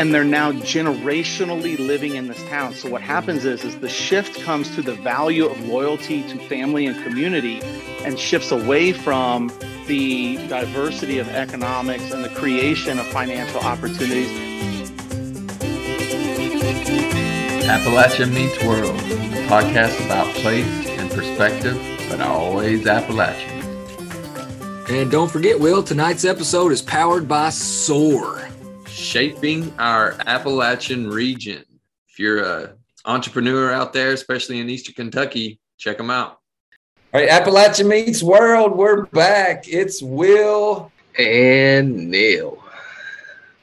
And they're now generationally living in this town. So what happens is is the shift comes to the value of loyalty to family and community and shifts away from the diversity of economics and the creation of financial opportunities. Appalachia Meets World, a podcast about place and perspective, but always Appalachian. And don't forget, Will, tonight's episode is powered by SOAR shaping our Appalachian region. If you're a entrepreneur out there, especially in Eastern Kentucky, check them out. All right, Appalachian Meets World, we're back. It's Will and Neil.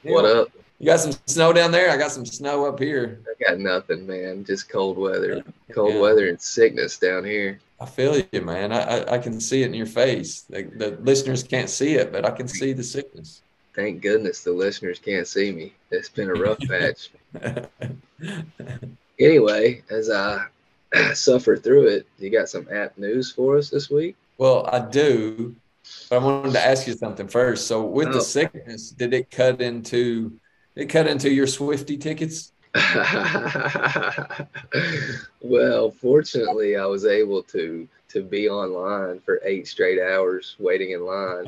Neil. What up? You got some snow down there? I got some snow up here. I got nothing, man. Just cold weather. Cold yeah. weather and sickness down here. I feel you, man. I, I, I can see it in your face. The, the listeners can't see it, but I can see the sickness thank goodness the listeners can't see me. It's been a rough patch. anyway, as I suffer through it, you got some app news for us this week? Well, I do. But I wanted to ask you something first. So with oh. the sickness, did it cut into it cut into your Swifty tickets? well, fortunately, I was able to to be online for eight straight hours waiting in line,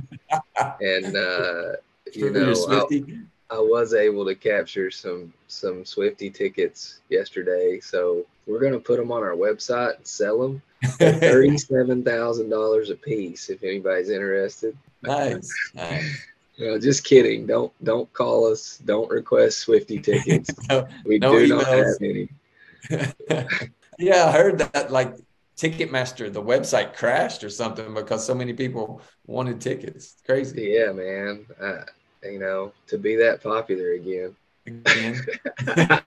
and uh, you know, I, I, was able to capture some some Swifty tickets yesterday, so we're gonna put them on our website and sell them. Thirty-seven thousand dollars a piece. If anybody's interested. Nice. nice. No, just kidding. Don't don't call us. Don't request Swifty tickets. no, we no do emails. not have any. yeah, I heard that. Like Ticketmaster, the website crashed or something because so many people wanted tickets. It's crazy. Yeah, man. Uh, you know, to be that popular again. Again. I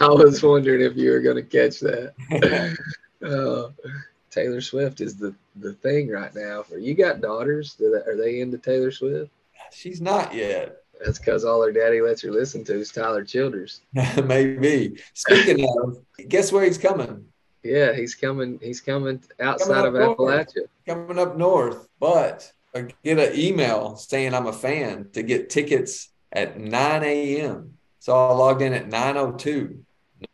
was wondering if you were going to catch that. uh, Taylor Swift is the the thing right now. For you got daughters? Are they into Taylor Swift? She's not yet. That's because all her daddy lets her listen to is Tyler Childers. Maybe. Speaking of, guess where he's coming? Yeah, he's coming. He's coming outside coming of Appalachia. Coming up north, but Uh, get an email saying I'm a fan to get tickets at 9 a.m. So I logged in at 9:02.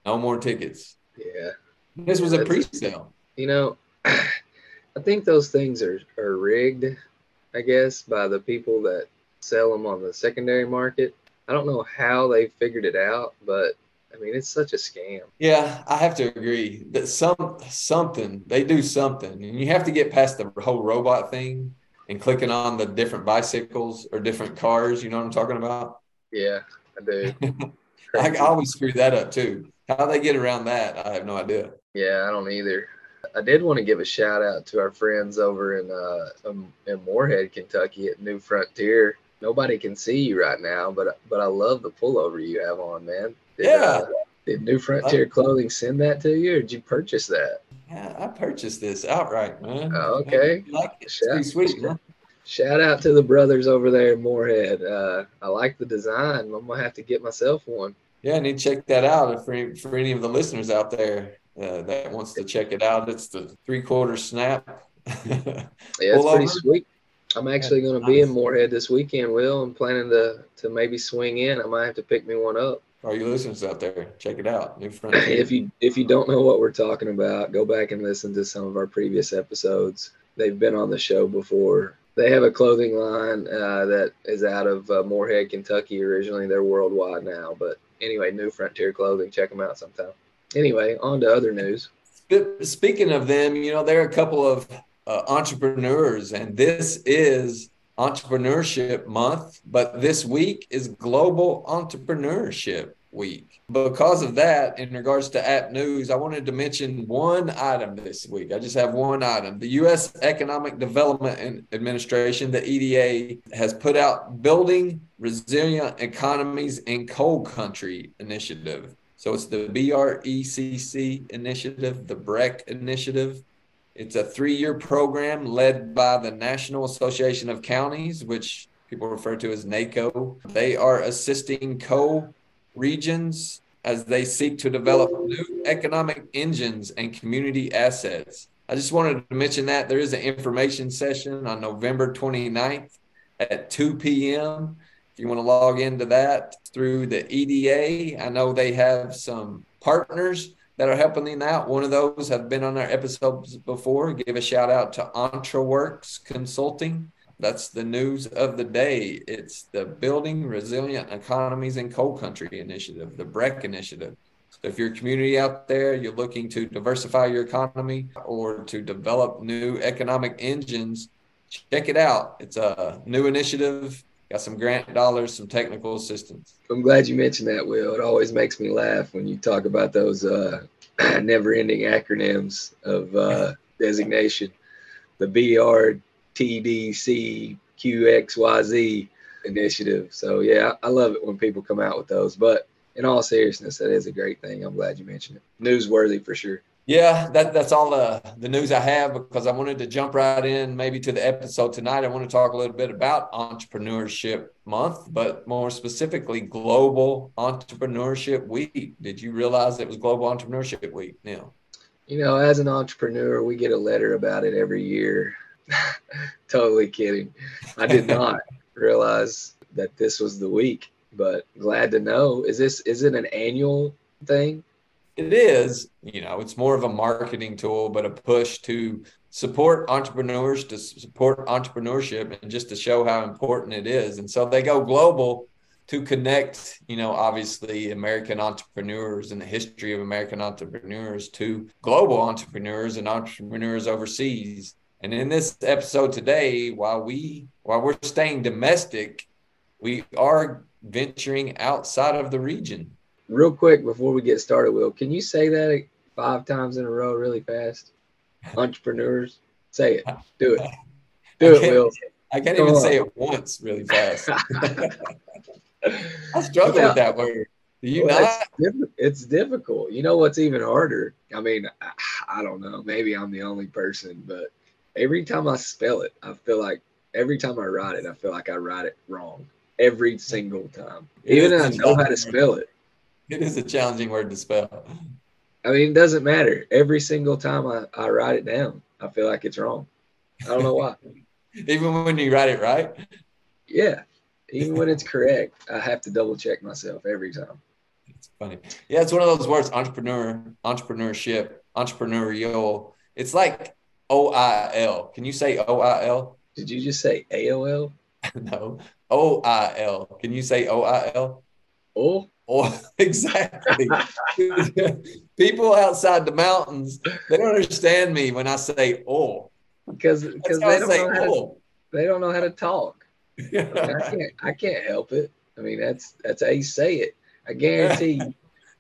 No more tickets. Yeah. This was a pre-sale. You know, I think those things are are rigged, I guess, by the people that sell them on the secondary market. I don't know how they figured it out, but I mean, it's such a scam. Yeah, I have to agree that some something they do something, and you have to get past the whole robot thing and clicking on the different bicycles or different cars. You know what I'm talking about? Yeah, I do. I always screw that up too. How they get around that, I have no idea. Yeah, I don't either. I did want to give a shout out to our friends over in uh, um, in Morehead, Kentucky, at New Frontier. Nobody can see you right now, but but I love the pullover you have on, man. Did, yeah. Uh, did New Frontier Clothing send that to you, or did you purchase that? Yeah, I purchased this outright, man. Oh, okay. like it. Shout, sweet, man. Shout out to the brothers over there in Morehead. Uh, I like the design. I'm gonna have to get myself one. Yeah, I need to check that out for for any of the listeners out there uh, that wants to check it out. It's the three quarter snap. yeah, it's pretty sweet. I'm actually going to be in Morehead this weekend, Will. I'm planning to to maybe swing in. I might have to pick me one up. All you listeners out there, check it out. New if you if you don't know what we're talking about, go back and listen to some of our previous episodes. They've been on the show before. They have a clothing line uh, that is out of uh, Morehead, Kentucky. Originally, they're worldwide now, but anyway, New Frontier Clothing. Check them out sometime. Anyway, on to other news. Speaking of them, you know, there are a couple of uh, entrepreneurs, and this is Entrepreneurship Month, but this week is Global Entrepreneurship. week. Because of that, in regards to app news, I wanted to mention one item this week. I just have one item. The U.S. Economic Development Administration, the EDA, has put out Building Resilient Economies in Coal Country initiative. So it's the BRECC initiative, the BREC initiative. It's a three year program led by the National Association of Counties, which people refer to as NACO. They are assisting co regions as they seek to develop new economic engines and community assets. I just wanted to mention that there is an information session on November 29th at 2 p.m. If you want to log into that through the EDA, I know they have some partners that are helping them out. One of those have been on our episodes before. Give a shout out to EntreWorks Consulting. That's the news of the day. It's the Building Resilient Economies in Coal Country Initiative, the BREC initiative. So if you're a community out there, you're looking to diversify your economy or to develop new economic engines, check it out. It's a new initiative, got some grant dollars, some technical assistance. I'm glad you mentioned that, Will. It always makes me laugh when you talk about those uh, never ending acronyms of uh, designation. The BR TDC QXYZ initiative. So yeah, I love it when people come out with those. But in all seriousness, that is a great thing. I'm glad you mentioned it. Newsworthy for sure. Yeah, that, that's all the, the news I have because I wanted to jump right in maybe to the episode tonight. I want to talk a little bit about Entrepreneurship Month, but more specifically, Global Entrepreneurship Week. Did you realize it was Global Entrepreneurship Week, Neil? You know, as an entrepreneur, we get a letter about it every year. totally kidding. I did not realize that this was the week, but glad to know. Is this is it an annual thing? It is. You know, it's more of a marketing tool, but a push to support entrepreneurs, to support entrepreneurship, and just to show how important it is. And so they go global to connect, you know, obviously American entrepreneurs and the history of American entrepreneurs to global entrepreneurs and entrepreneurs overseas. And in this episode today, while we while we're staying domestic, we are venturing outside of the region. Real quick before we get started, Will, can you say that five times in a row really fast? Entrepreneurs, say it. Do it. Do it, Will. I can't Come even on. say it once really fast. I struggle yeah. with that word. Do you well, not? It's, it's, difficult. You know what's even harder? I mean, I, I don't know. Maybe I'm the only person, but every time I spell it, I feel like every time I write it, I feel like I write it wrong every single time. Even I know how to spell it. It is a challenging word to spell. I mean, it doesn't matter. Every single time I, I write it down, I feel like it's wrong. I don't know why. Even when you write it right? Yeah. Even when it's correct, I have to double check myself every time. It's funny. Yeah, it's one of those words entrepreneur, entrepreneurship, entrepreneurial. It's like O I L. Can you say O I L? Did you just say AOL? no. O I L. Can you say O I L? Oh. Oh, exactly. People outside the mountains, they don't understand me when I say oh. Because because they don't know how oh. to, they don't know how to talk. I, mean, I can't I can't help it. I mean that's that's how you say it. I guarantee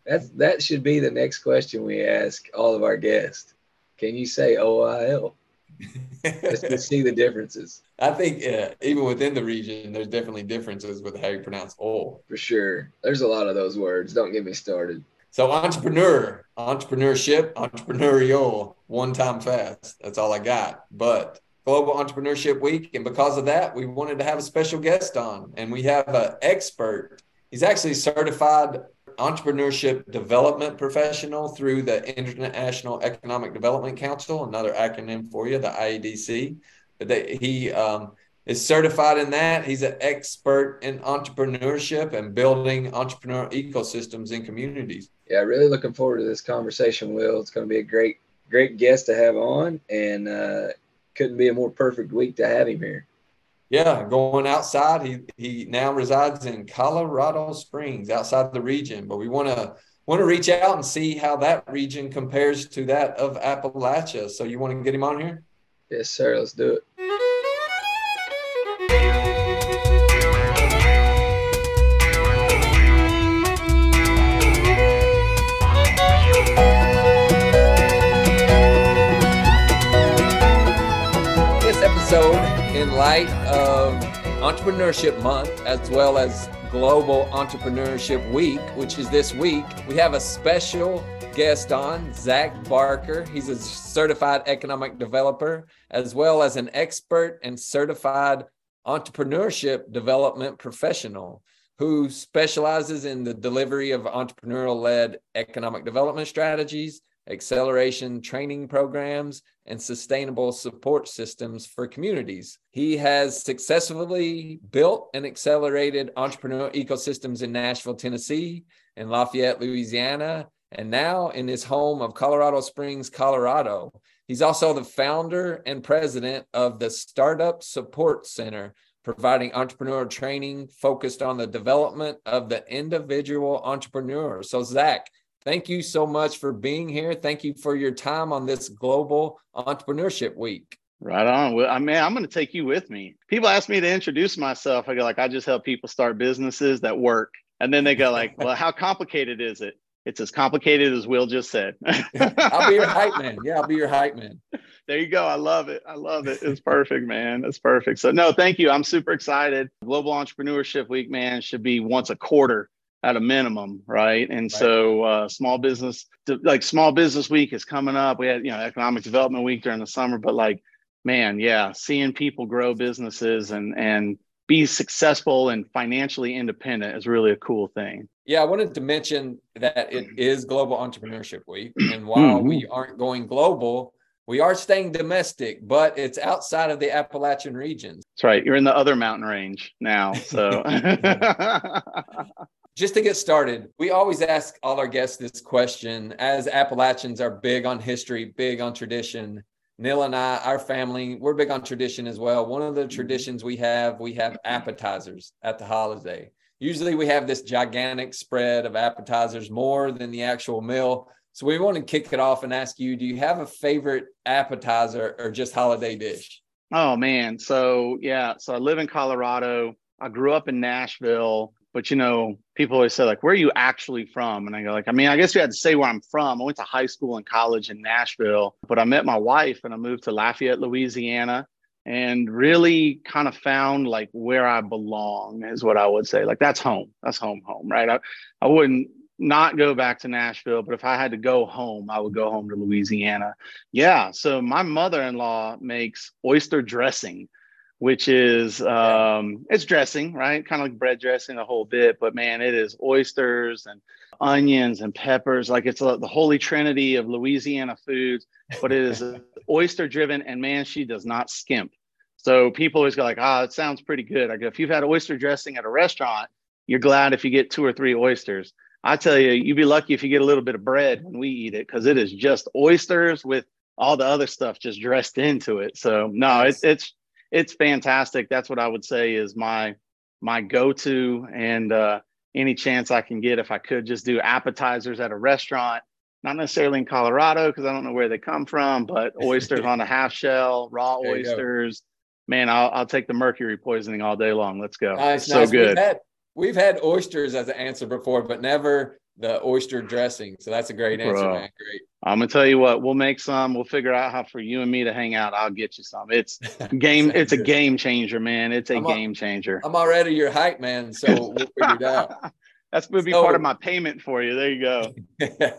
that's that should be the next question we ask all of our guests. Can you say OIL? Just to see the differences. I think uh, even within the region, there's definitely differences with how you pronounce "oil." For sure, there's a lot of those words. Don't get me started. So entrepreneur, entrepreneurship, entrepreneurial, one time fast. That's all I got. But Global Entrepreneurship Week, and because of that, we wanted to have a special guest on, and we have an expert. He's actually certified entrepreneurship development professional through the International Economic Development Council, another acronym for you, the IEDC. They, he um, is certified in that. He's an expert in entrepreneurship and building entrepreneur ecosystems in communities. Yeah, really looking forward to this conversation, Will. It's going to be a great, great guest to have on, and uh, couldn't be a more perfect week to have him here yeah, going outside. He he now resides in Colorado Springs, outside the region. But we want to want to reach out and see how that region compares to that of Appalachia. So you want to get him on here? Yes, sir. Let's do it. Light of Entrepreneurship Month as well as Global Entrepreneurship Week, which is this week. We have a special guest on, Zach Barker. He's a certified economic developer as well as an expert and certified entrepreneurship development professional who specializes in the delivery of entrepreneurial led economic development strategies, acceleration training programs, and sustainable support systems for communities. He has successfully built and accelerated entrepreneur ecosystems in Nashville, Tennessee, and Lafayette, Louisiana, and now in his home of Colorado Springs, Colorado. He's also the founder and president of the Startup Support Center, providing entrepreneurial training focused on the development of the individual entrepreneur. So, Zach, thank you so much for being here. Thank you for your time on this Global Entrepreneurship Week. Right on. Well, I mean, I'm going to take you with me. People ask me to introduce myself. I go like, I just help people start businesses that work. And then they go like, well, how complicated is it? It's as complicated as Will just said. I'll be your hype man. Yeah, I'll be your hype man. There you go. I love it. I love it. It's perfect, man. It's perfect. So no, thank you. I'm super excited. Global Entrepreneurship Week, man, should be once a quarter at a minimum, right? And right. so uh, small business, like small business week is coming up. We had, you know, economic development week during the summer, but like, man, yeah, seeing people grow businesses and and be successful and financially independent is really a cool thing. Yeah, I wanted to mention that it is Global Entrepreneurship Week. And while mm-hmm. we aren't going global, we are staying domestic, but it's outside of the Appalachian regions. That's right. You're in the other mountain range now. So just to get started, we always ask all our guests this question as Appalachians are big on history, big on tradition. Neil and I, our family, we're big on tradition as well. One of the mm-hmm. traditions we have, we have appetizers at the holiday. Usually we have this gigantic spread of appetizers, more than the actual meal. So we want to kick it off and ask you, do you have a favorite appetizer or just holiday dish? Oh man. So yeah. So I live in Colorado. I grew up in Nashville, but you know, people always say like, where are you actually from? And I go like, I mean, I guess you had to say where I'm from. I went to high school and college in Nashville, but I met my wife and I moved to Lafayette, Louisiana and really kind of found like where I belong is what I would say. Like that's home. That's home, home, right? I, I wouldn't not go back to Nashville, but if I had to go home, I would go home to Louisiana. Yeah. So my mother-in-law makes oyster dressing, which is um it's dressing, right? Kind of like bread dressing a whole bit, but man, it is oysters and onions and peppers. Like it's a, the holy trinity of Louisiana foods, but it is oyster driven. And man, she does not skimp. So people always go like, ah, oh, it sounds pretty good. I go, if you've had oyster dressing at a restaurant, you're glad if you get two or three oysters. I tell you, you'd be lucky if you get a little bit of bread when we eat it because it is just oysters with all the other stuff just dressed into it. So no, it's it's it's fantastic. That's what I would say is my my go-to. And uh, any chance I can get if I could just do appetizers at a restaurant, not necessarily in Colorado because I don't know where they come from, but oysters on a half shell, raw oysters. Man, I'll, I'll take the mercury poisoning all day long. Let's go. Nice, so nice. good. We've had, we've had oysters as an answer before, but never the oyster dressing. So that's a great answer, Bro, man. Great. I'm gonna tell you what, we'll make some. We'll figure out how for you and me to hang out. I'll get you some. It's game. it's a game changer, man. It's a I'm game changer. I'm already your hype man, so we'll figure it out. That's gonna be so, part of my payment for you. There you go.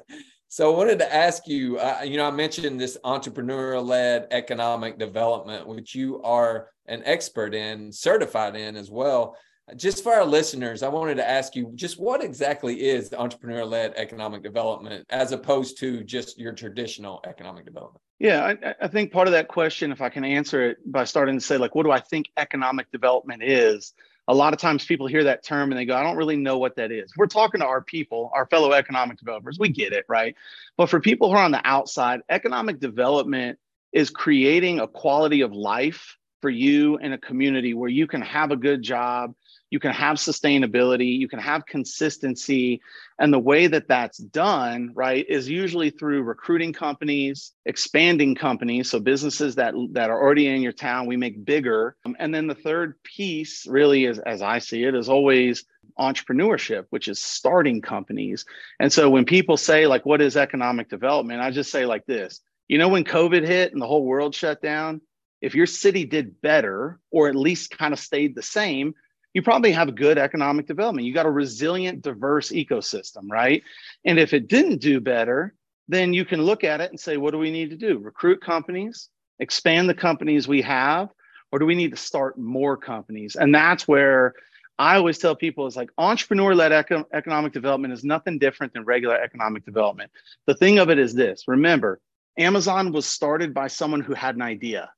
so I wanted to ask you. Uh, you know, I mentioned this entrepreneurial-led economic development, which you are an expert in, certified in as well just for our listeners, I wanted to ask you just what exactly is entrepreneur led economic development as opposed to just your traditional economic development? Yeah, I, I, think part of that question, if I can answer it by starting to say, like, what do I think economic development is? A lot of times people hear that term and they go, I don't really know what that is. We're talking to our people, our fellow economic developers. We get it, right? But for people who are on the outside, economic development is creating a quality of life for you in a community where you can have a good job, you can have sustainability, you can have consistency. And the way that that's done, right, is usually through recruiting companies, expanding companies, so businesses that, that are already in your town, we make bigger. Um, and then the third piece, really, is as I see it, is always entrepreneurship, which is starting companies. And so when people say, like, what is economic development? I just say like this you know, when COVID hit and the whole world shut down, if your city did better or at least kind of stayed the same, you probably have good economic development. You got a resilient, diverse ecosystem, right? And if it didn't do better, then you can look at it and say, what do we need to do? Recruit companies, expand the companies we have, or do we need to start more companies? And that's where I always tell people is like entrepreneur led eco- economic development is nothing different than regular economic development. The thing of it is this remember, Amazon was started by someone who had an idea,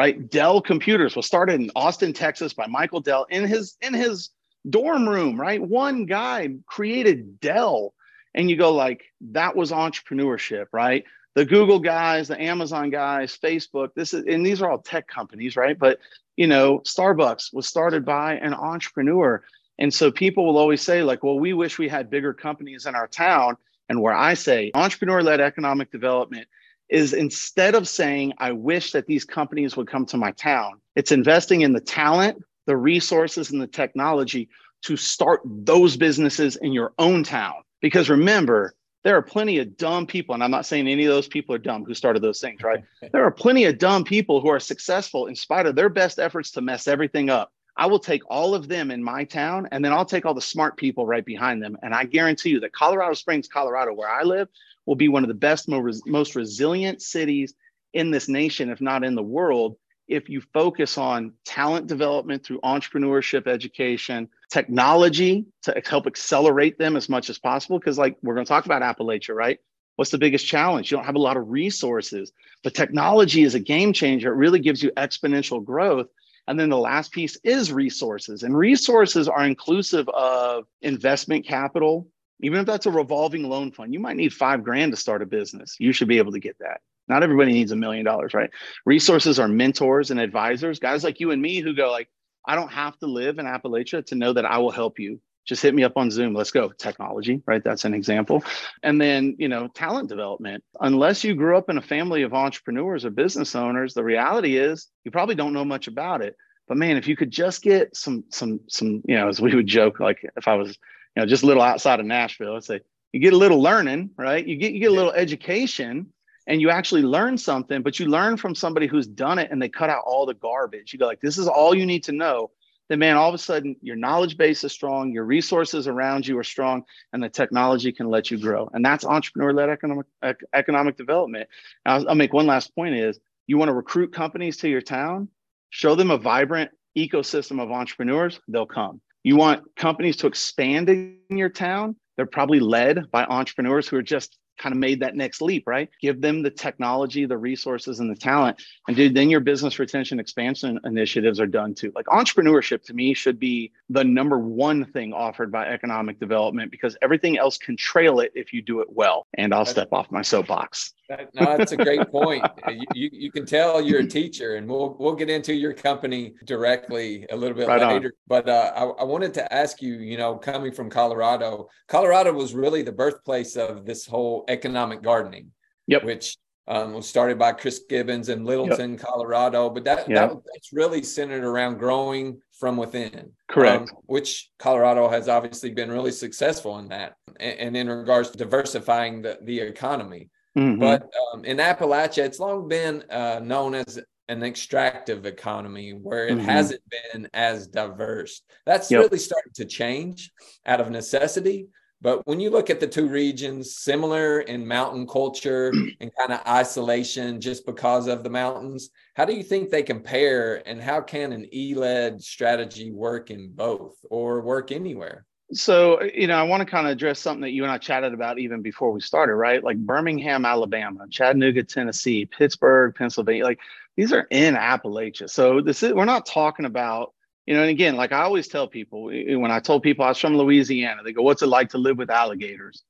right? Dell Computers was started in Austin, Texas by Michael Dell in his in his dorm room, right? One guy created Dell and you go like that was entrepreneurship, right? The Google guys, the Amazon guys, Facebook, this is and these are all tech companies, right? But you know, Starbucks was started by an entrepreneur. And so people will always say, like, well, we wish we had bigger companies in our town. And where I say entrepreneur led economic development is instead of saying, I wish that these companies would come to my town, it's investing in the talent, the resources, and the technology to start those businesses in your own town. Because remember, there are plenty of dumb people, and I'm not saying any of those people are dumb who started those things, right? there are plenty of dumb people who are successful in spite of their best efforts to mess everything up. I will take all of them in my town, and then I'll take all the smart people right behind them. And I guarantee you that Colorado Springs, Colorado, where I live, will be one of the best, most resilient cities in this nation, if not in the world, if you focus on talent development through entrepreneurship education, technology to help accelerate them as much as possible. Because, like, we're going to talk about Appalachia, right? What's the biggest challenge? You don't have a lot of resources, but technology is a game changer. It really gives you exponential growth. And then the last piece is resources. And resources are inclusive of investment capital. Even if that's a revolving loan fund, you might need five grand to start a business. You should be able to get that. Not everybody needs a million dollars, right? Resources are mentors and advisors, guys like you and me who go like, I don't have to live in Appalachia to know that I will help you. Just hit me up on Zoom. Let's go. Technology, right? That's an example. And then, you know, talent development. Unless you grew up in a family of entrepreneurs or business owners, the reality is you probably don't know much about it. But man, if you could just get some, some, some, you know, as we would joke, like if I was, you know, just a little outside of Nashville, let's say you get a little learning, right? You get you get a little education and you actually learn something, but you learn from somebody who's done it and they cut out all the garbage. You go like, this is all you need to know. Then man, all of a sudden your knowledge base is strong, your resources around you are strong, and the technology can let you grow. And that's entrepreneur-led economic economic development. I'll, I'll make one last point is you want to recruit companies to your town, show them a vibrant ecosystem of entrepreneurs, they'll come. You want companies to expand in your town, they're probably led by entrepreneurs who are just kind of made that next leap, right? Give them the technology, the resources, and the talent. And dude, then your business retention expansion initiatives are done too. Like entrepreneurship to me should be the number one thing offered by economic development because everything else can trail it if you do it well. And I'll step off my soapbox. That, no, that's a great point. you, you, you, can tell you're a teacher, and we'll we'll get into your company directly a little bit right later. On. But uh, I, I wanted to ask you, you know, coming from Colorado, Colorado was really the birthplace of this whole economic gardening. Yep. Which um, was started by Chris Gibbons in Littleton, yep. Colorado. But that, yep. that that's really centered around growing from within. Correct. Um, which Colorado has obviously been really successful in that, and, and in regards to diversifying the, the economy. Mm-hmm. But um, in Appalachia, it's long been uh, known as an extractive economy where it mm-hmm. hasn't been as diverse. That's yep. really starting to change out of necessity. But when you look at the two regions, similar in mountain culture and kind of isolation just because of the mountains, how do you think they compare and how can an E led strategy work in both or work anywhere? So, you know, I want to kind of address something that you and I chatted about even before we started, right? Like Birmingham, Alabama, Chattanooga, Tennessee, Pittsburgh, Pennsylvania, like these are in Appalachia. So this is we're not talking about, you know, and again, like I always tell people when I told people I was from Louisiana, they go, What's it like to live with alligators?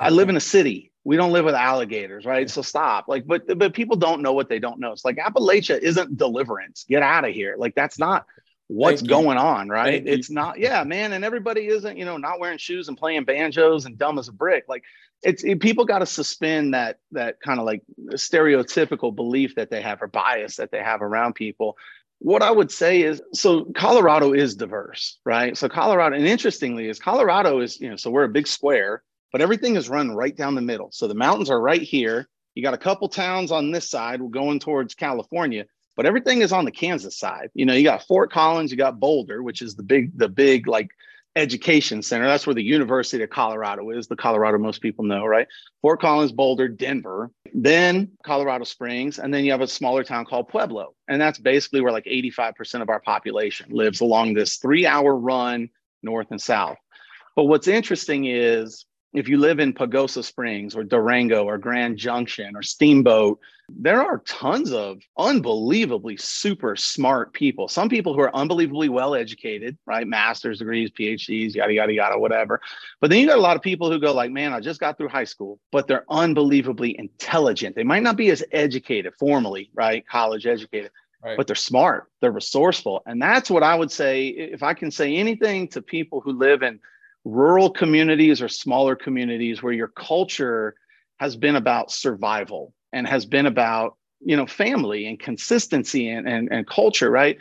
I live in a city. We don't live with alligators, right? So stop. Like, but but people don't know what they don't know. It's like Appalachia isn't deliverance. Get out of here. Like that's not what's going on, right? Thank it's you. not, yeah, man. And everybody isn't, you know, not wearing shoes and playing banjos and dumb as a brick. Like it's it, people got to suspend that that kind of like stereotypical belief that they have or bias that they have around people. What I would say is, so Colorado is diverse, right? So Colorado, and interestingly, is Colorado is, you know, so we're a big square, but everything is run right down the middle. So the mountains are right here. You got a couple towns on this side we're going towards California, but everything is on the Kansas side. You know, you got Fort Collins, you got Boulder, which is the big, the big like education center. That's where the University of Colorado is, the Colorado most people know, right? Fort Collins, Boulder, Denver, then Colorado Springs, and then you have a smaller town called Pueblo. And that's basically where like 85% of our population lives along this three hour run north and south. But what's interesting is if you live in Pagosa Springs or Durango or Grand Junction or Steamboat, there are tons of unbelievably super smart people. Some people who are unbelievably well educated, right? Master's degrees, PhDs, yada, yada, yada, whatever. But then you got a lot of people who go, like, man, I just got through high school, but they're unbelievably intelligent. They might not be as educated formally, right? College educated. Right. But they're smart, they're resourceful. And that's what I would say. If I can say anything to people who live in rural communities or smaller communities where your culture has been about survival and has been about you know family and consistency and, and, and culture right?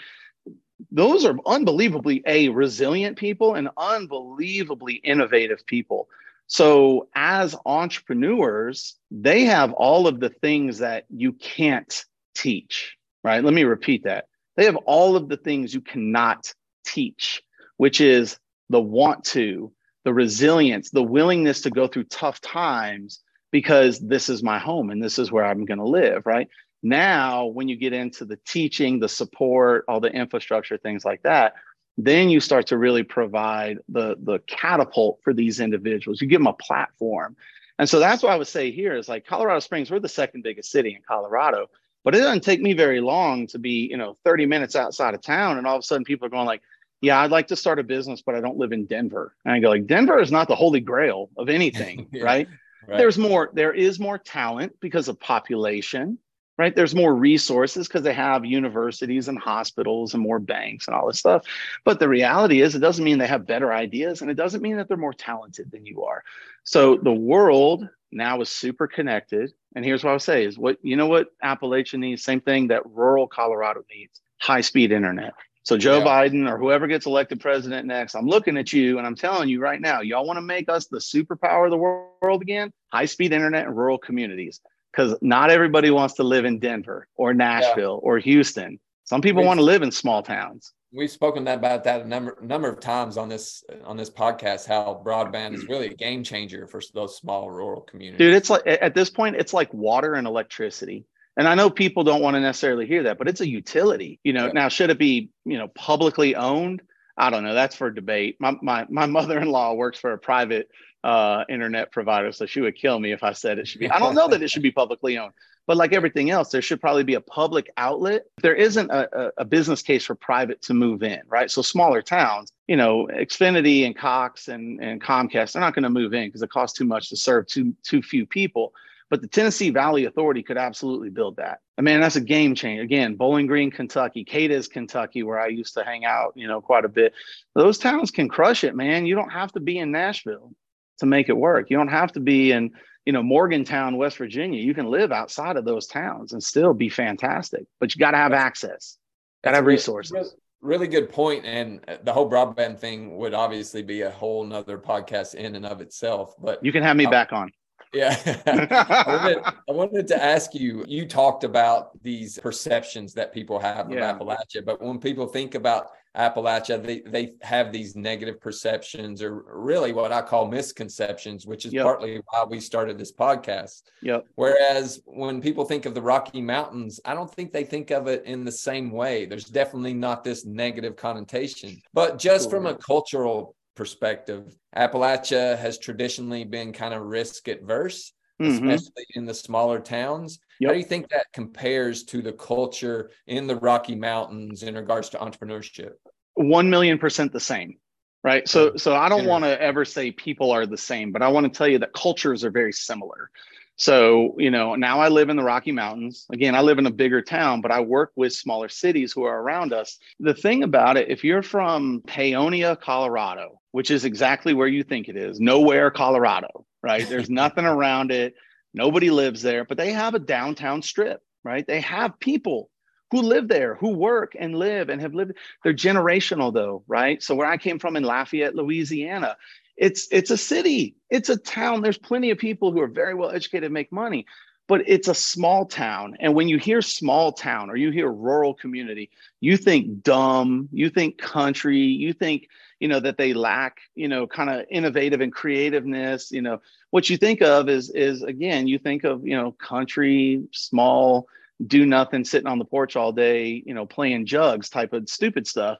Those are unbelievably a resilient people and unbelievably innovative people. So as entrepreneurs they have all of the things that you can't teach right? Let me repeat that. They have all of the things you cannot teach which is the want to the resilience, the willingness to go through tough times because this is my home and this is where I'm going to live, right? Now, when you get into the teaching, the support, all the infrastructure, things like that, then you start to really provide the, the catapult for these individuals. You give them a platform. And so that's what I would say here is like Colorado Springs, we're the second biggest city in Colorado, but it doesn't take me very long to be, you know, 30 minutes outside of town. And all of a sudden people are going like, yeah, I'd like to start a business, but I don't live in Denver. And I go like, Denver is not the holy grail of anything, yeah, right? right? There's more, there is more talent because of population, right? There's more resources because they have universities and hospitals and more banks and all this stuff. But the reality is, it doesn't mean they have better ideas and it doesn't mean that they're more talented than you are. So the world now is super connected. And here's what I'll say is what, you know what Appalachia needs? Same thing that rural Colorado needs high speed internet. So Joe yeah. Biden or whoever gets elected president next, I'm looking at you and I'm telling you right now, y'all want to make us the superpower of the world again? High speed internet in rural communities. Because not everybody wants to live in Denver or Nashville yeah. or Houston. Some people want to live in small towns. We've spoken about that a number number of times on this on this podcast. How broadband is really a game changer for those small rural communities. Dude, it's like at this point, it's like water and electricity. And I know people don't want to necessarily hear that, but it's a utility. You know, yeah. now should it be, you know, publicly owned? I don't know. That's for debate. My my my mother-in-law works for a private uh, internet provider, so she would kill me if I said it should be. I don't know that it should be publicly owned, but like everything else, there should probably be a public outlet. There isn't a, a business case for private to move in, right? So smaller towns, you know, Xfinity and Cox and and Comcast, they're not going to move in because it costs too much to serve too too few people. But the Tennessee Valley Authority could absolutely build that. I mean, that's a game changer. Again, Bowling Green, Kentucky, Cadiz, Kentucky, where I used to hang out, you know, quite a bit. Those towns can crush it, man. You don't have to be in Nashville to make it work. You don't have to be in, you know, Morgantown, West Virginia. You can live outside of those towns and still be fantastic. But you got to have access, got to have resources. Really, good point and the whole broadband thing would obviously be a whole nother podcast in and of itself but you can have me back on yeah. I, wanted, I, wanted, to ask you you talked about these perceptions that people have yeah. of Appalachia, but when people think about Appalachia, they, they have these negative perceptions or really what I call misconceptions, which is yep. partly why we started this podcast. Yep. Whereas when people think of the Rocky Mountains, I don't think they think of it in the same way. There's definitely not this negative connotation. But just cool. from a cultural perspective, Appalachia has traditionally been kind of risk adverse, mm-hmm. especially in the smaller towns. Yep. How do you think that compares to the culture in the Rocky Mountains in regards to entrepreneurship? One million percent the same. Right. So so I don't want to ever say people are the same, but I want to tell you that cultures are very similar. So, you know, now I live in the Rocky Mountains. Again, I live in a bigger town, but I work with smaller cities who are around us. The thing about it, if you're from Paonia, Colorado, which is exactly where you think it is, nowhere, Colorado, right? There's nothing around it. Nobody lives there, but they have a downtown strip, right? They have people who live there, who work and live and have lived. They're generational though, right? So where I came from in Lafayette, Louisiana, it's it's a city it's a town there's plenty of people who are very well educated make money but it's a small town. And when you hear small town or you hear rural community, you think dumb, you think country, you think, you know, that they lack, you know, kind of innovative and creativeness. You know, what you think of is, is again, you think of, you know, country, small, do nothing, sitting on the porch all day, you know, playing jugs type of stupid stuff.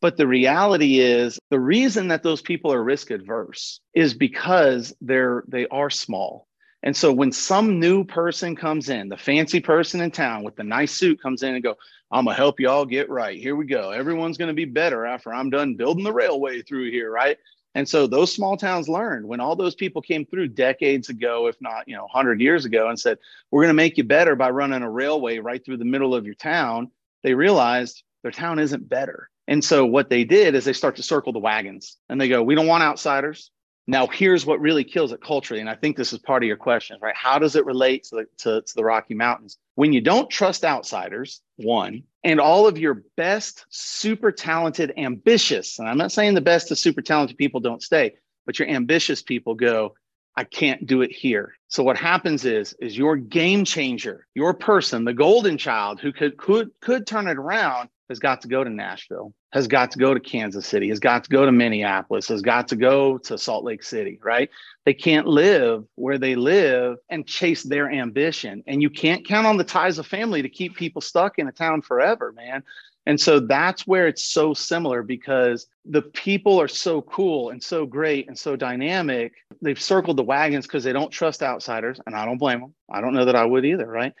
But the reality is the reason that those people are risk adverse is because they're they are small. And so when some new person comes in, the fancy person in town with the nice suit comes in and go, I'm gonna help you all get right. Here we go. Everyone's gonna be better after I'm done building the railway through here, right? And so those small towns learned when all those people came through decades ago, if not, you know, 100 years ago, and said, "We're going to make you better by running a railway right through the middle of your town." They realized their town isn't better. And so what they did is they start to circle the wagons and they go, "We don't want outsiders. Now, here's what really kills it culturally. And I think this is part of your question, right? How does it relate to the, to, to the Rocky Mountains? When you don't trust outsiders, one, and all of your best, super talented, ambitious, and I'm not saying the best of super talented people don't stay, but your ambitious people go, I can't do it here. So what happens is, is your game changer, your person, the golden child who could could could turn it around has got to go to Nashville, has got to go to Kansas City, has got to go to Minneapolis, has got to go to Salt Lake City, right? They can't live where they live and chase their ambition. And you can't count on the ties of family to keep people stuck in a town forever, man. And so that's where it's so similar because the people are so cool and so great and so dynamic. They've circled the wagons because they don't trust outsiders. And I don't blame them. I don't know that I would either, right?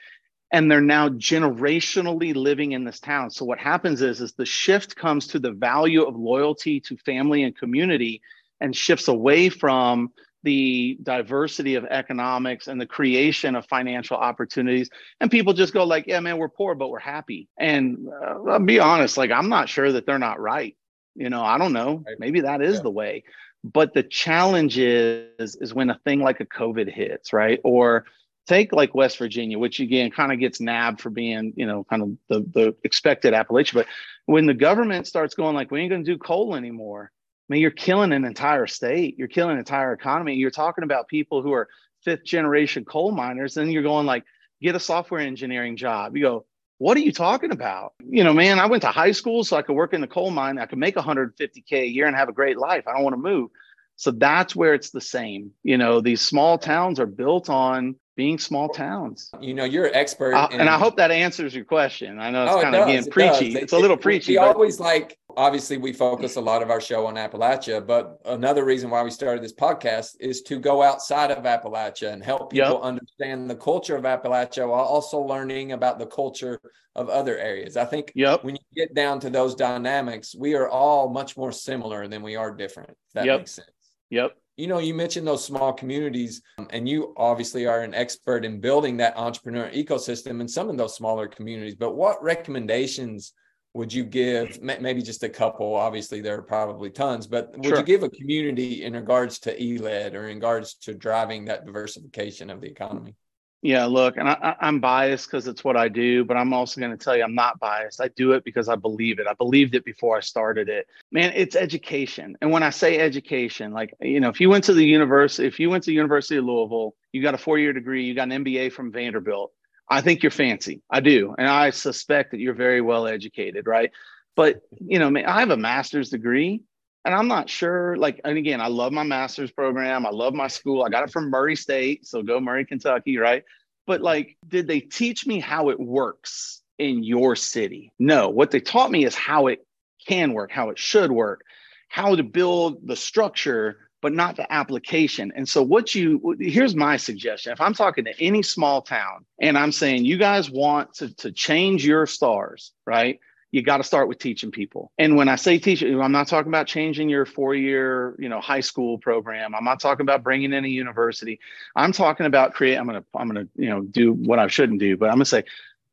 And they're now generationally living in this town. So what happens is is the shift comes to the value of loyalty to family and community and shifts away from the diversity of economics and the creation of financial opportunities. And people just go like yeah man we're poor but we're happy. And uh, i'll be honest like i'm not sure that they're not right. You know i don't know. Maybe that is yeah. the way. But the challenge is is when a thing like a covid hits right? Or take like West Virginia, which again kind of gets nabbed for being, you know, kind of the, the expected Appalachia. But when the government starts going like, we ain't going to do coal anymore, I mean, you're killing an entire state. You're killing an entire economy. You're talking about people who are fifth generation coal miners. Then you're going like, get a software engineering job. You go, what are you talking about? You know, man, I went to high school so I could work in the coal mine. I could make 150K a year and have a great life. I don't want to move. So that's where it's the same. You know, these small towns are built on being small towns. You know, you're an expert. Uh, in, and I hope that answers your question. I know it's oh, kind it of it preachy. Does. It's a little preachy. We but... always like, obviously, we focus a lot of our show on Appalachia, but another reason why we started this podcast is to go outside of Appalachia and help people yep. understand the culture of Appalachia while also learning about the culture of other areas. I think yep. when you get down to those dynamics, we are all much more similar than we are different. that yep. makes sense. Yep you know you mentioned those small communities and you obviously are an expert in building that entrepreneur ecosystem in some of those smaller communities but what recommendations would you give maybe just a couple obviously there are probably tons but would sure. you give a community in regards to eled or in regards to driving that diversification of the economy yeah, look, and I, am biased because it's what I do, but I'm also going to tell you I'm not biased. I do it because I believe it. I believed it before I started it. Man, it's education. And when I say education, like, you know, if you went to the university, if you went to the University of Louisville, you got a four year degree, you got an MBA from Vanderbilt, I think you're fancy. I do. And I suspect that you're very well educated, right? But, you know, I have a master's degree and I'm not sure. Like, and again, I love my master's program. I love my school. I got it from Murray State, so go Murray, Kentucky, right? But like, did they teach me how it works in your city? No. What they taught me is how it can work, how it should work, how to build the structure, but not the application. And so, what you here's my suggestion: if I'm talking to any small town and I'm saying you guys want to to change your stars, right? You got to start with teaching people. And when I say teaching, I'm not talking about changing your four-year, you know, high school program. I'm not talking about bringing in a university. I'm talking about create. I'm gonna, I'm gonna, you know, do what I shouldn't do. But I'm gonna say,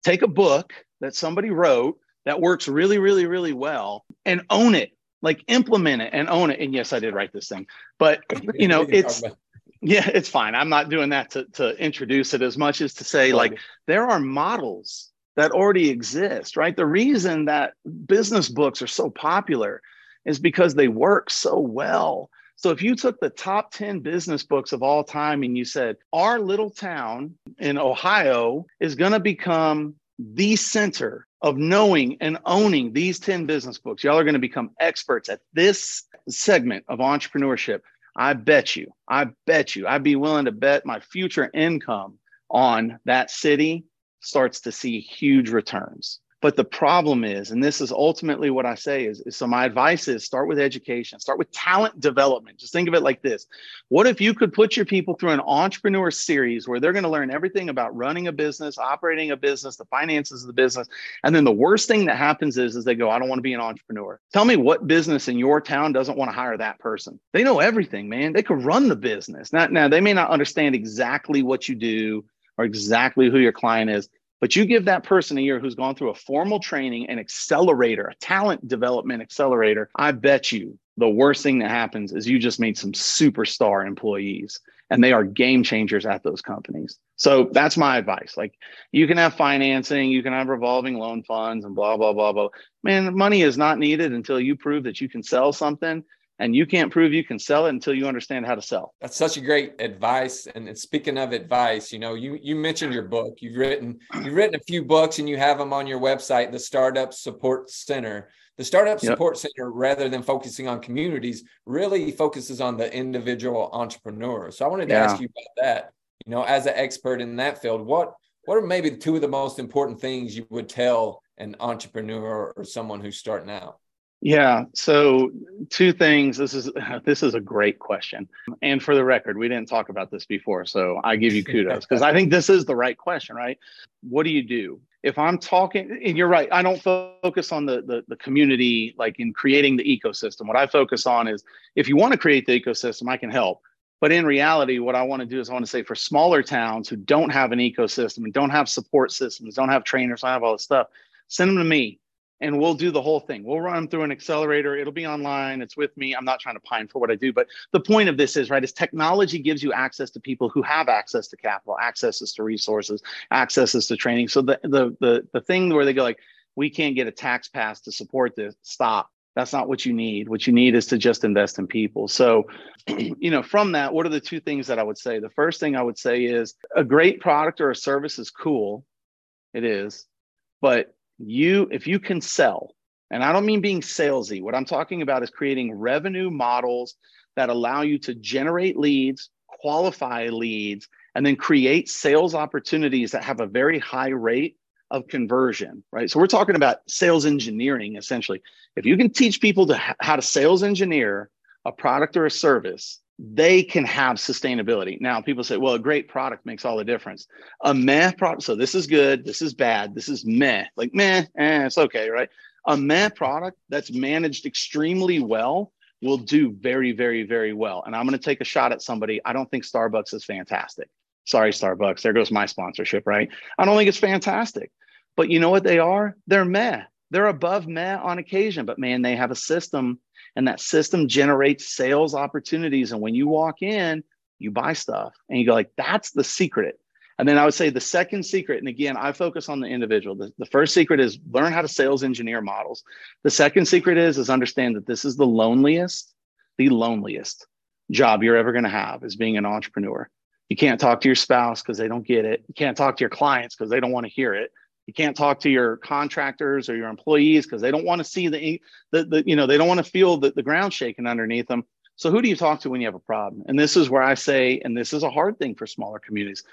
take a book that somebody wrote that works really, really, really well, and own it. Like implement it and own it. And yes, I did write this thing, but you know, it's. Yeah, it's fine. I'm not doing that to, to introduce it as much as to say, like, there are models that already exist, right? The reason that business books are so popular is because they work so well. So if you took the top 10 business books of all time and you said, our little town in Ohio is going to become the center of knowing and owning these 10 business books, y'all are going to become experts at this segment of entrepreneurship. I bet you, I bet you, I'd be willing to bet my future income on that city starts to see huge returns. But the problem is, and this is ultimately what I say is, is so my advice is start with education, start with talent development. Just think of it like this. What if you could put your people through an entrepreneur series where they're going to learn everything about running a business, operating a business, the finances of the business. And then the worst thing that happens is, is they go, I don't want to be an entrepreneur. Tell me what business in your town doesn't want to hire that person. They know everything, man. They could run the business. Now, now they may not understand exactly what you do or exactly who your client is, but you give that person a year who's gone through a formal training, an accelerator, a talent development accelerator. I bet you the worst thing that happens is you just made some superstar employees and they are game changers at those companies. So that's my advice. Like you can have financing, you can have revolving loan funds and blah, blah, blah, blah. Man, money is not needed until you prove that you can sell something and you can't prove you can sell it until you understand how to sell. That's such a great advice. And speaking of advice, you know, you you mentioned your book. You've written you've written a few books, and you have them on your website, the Startup Support Center. The Startup yep. Support Center, rather than focusing on communities, really focuses on the individual entrepreneur. So I wanted to yeah. ask you about that. You know, as an expert in that field, what what are maybe two of the most important things you would tell an entrepreneur or someone who's starting out? Yeah. So two things. This is this is a great question. And for the record, we didn't talk about this before, so I give you kudos because I think this is the right question, right? What do you do? If I'm talking, and you're right, I don't focus on the, the the community like in creating the ecosystem. What I focus on is if you want to create the ecosystem, I can help. But in reality, what I want to do is I want to say for smaller towns who don't have an ecosystem and don't have support systems, don't have trainers, don't have all this stuff, send them to me and we'll do the whole thing. We'll run through an accelerator. It'll be online. It's with me. I'm not trying to pine for what I do, but the point of this is right is technology gives you access to people who have access to capital, accesses to resources, accesses to training. So the the the the thing where they go like, we can't get a tax pass to support this. Stop. That's not what you need. What you need is to just invest in people. So, you know, from that, what are the two things that I would say? The first thing I would say is a great product or a service is cool. It is. But you if you can sell and i don't mean being salesy what i'm talking about is creating revenue models that allow you to generate leads qualify leads and then create sales opportunities that have a very high rate of conversion right? So we're talking about sales engineering essentially. If you can teach people to how to sales engineer a product or a service they can have sustainability. Now, people say, well, a great product makes all the difference. A meh product, so this is good, this is bad, this is meh, like meh, eh, it's okay, right? A meh product that's managed extremely well will do very, very, very well. And I'm going to take a shot at somebody. I don't think Starbucks is fantastic. Sorry, Starbucks. There goes my sponsorship, right? I don't think it's fantastic. But you know what they are? They're meh. They're above meh on occasion, but man, they have a system and that system generates sales opportunities. And when you walk in, you buy stuff and you go like, that's the secret. And then I would say the second secret, and again, I focus on the individual. The, the first secret is learn how to sales engineer models. The second secret is is understand that this is the loneliest, the loneliest job you're ever going to have is being an entrepreneur. You can't talk to your spouse because they don't get it. You can't talk to your clients because they don't want to hear it. You can't talk to your contractors or your employees because they don't want to see the, the, the, you know, they don't want to feel the, the ground shaking underneath them. So who do you talk to when you have a problem? And this is where I say, and this is a hard thing for smaller communities.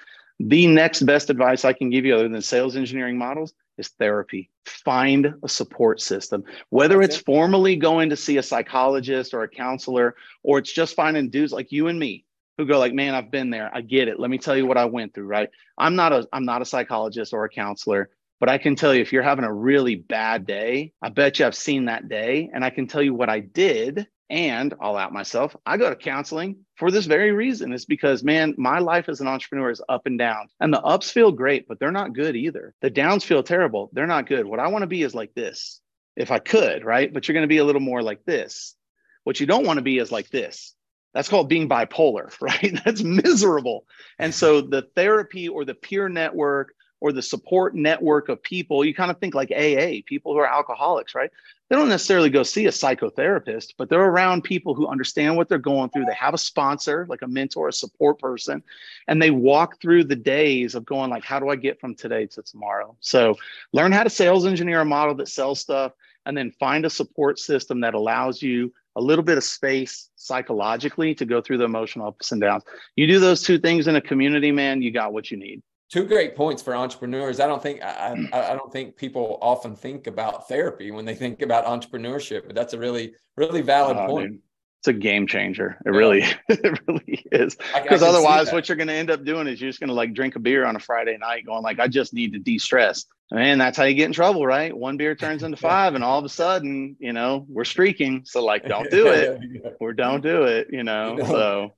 The next best advice I can give you, other than sales engineering models, is therapy. Find a support system, whether it's formally going to see a psychologist or a counselor, or it's just finding dudes like you and me who go like, man, I've been there. I get it. Let me tell you what I went through, right? I'm not a I'm not a psychologist or a counselor. But I can tell you, if you're having a really bad day, I bet you I've seen that day. And I can tell you what I did. And I'll out myself. I go to counseling for this very reason. It's because, man, my life as an entrepreneur is up and down. And the ups feel great, but they're not good either. The downs feel terrible. They're not good. What I want to be is like this, if I could, right? But you're going to be a little more like this. What you don't want to be is like this. That's called being bipolar, right? That's miserable. And so the therapy or the peer network or the support network of people. You kind of think like AA, people who are alcoholics, right? They don't necessarily go see a psychotherapist, but they're around people who understand what they're going through. They have a sponsor, like a mentor, a support person, and they walk through the days of going like, how do I get from today to tomorrow? So learn how to sales engineer a model that sells stuff and then find a support system that allows you a little bit of space psychologically to go through the emotional ups and downs. You do those two things in a community, man, you got what you need two great points for entrepreneurs. I don't think mm. I, I, don't think people often think about therapy when they think about entrepreneurship, but that's a really really valid oh, point. Dude. It's a game changer. It yeah. really it really is. Because otherwise, what you're going to end up doing is you're just going to like drink a beer on a Friday night, going like, I just need to de-stress. Man, that's how you get in trouble, right? One beer turns into five, and all of a sudden, you know, we're streaking. So like, don't do it. Or don't do it. You know. You know so